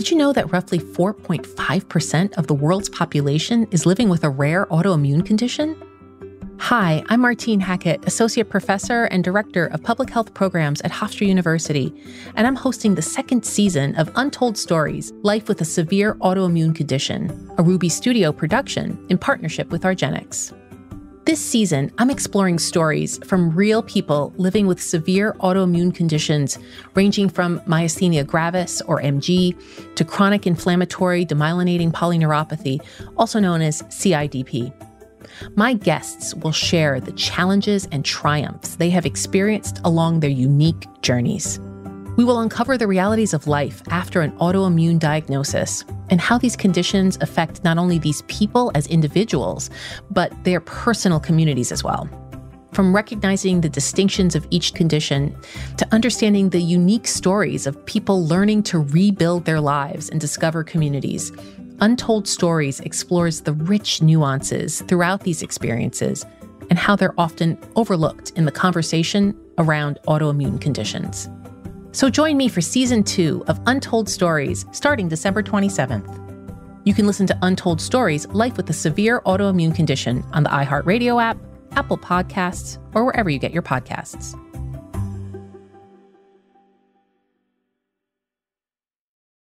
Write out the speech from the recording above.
Did you know that roughly 4.5% of the world's population is living with a rare autoimmune condition? Hi, I'm Martine Hackett, Associate Professor and Director of Public Health Programs at Hofstra University, and I'm hosting the second season of Untold Stories Life with a Severe Autoimmune Condition, a Ruby Studio production in partnership with argenx. This season, I'm exploring stories from real people living with severe autoimmune conditions, ranging from myasthenia gravis, or MG, to chronic inflammatory demyelinating polyneuropathy, also known as CIDP. My guests will share the challenges and triumphs they have experienced along their unique journeys. We will uncover the realities of life after an autoimmune diagnosis and how these conditions affect not only these people as individuals, but their personal communities as well. From recognizing the distinctions of each condition to understanding the unique stories of people learning to rebuild their lives and discover communities, Untold Stories explores the rich nuances throughout these experiences and how they're often overlooked in the conversation around autoimmune conditions. So join me for season two of Untold Stories starting December 27th. You can listen to Untold Stories Life with a Severe Autoimmune Condition on the iHeartRadio app, Apple Podcasts, or wherever you get your podcasts.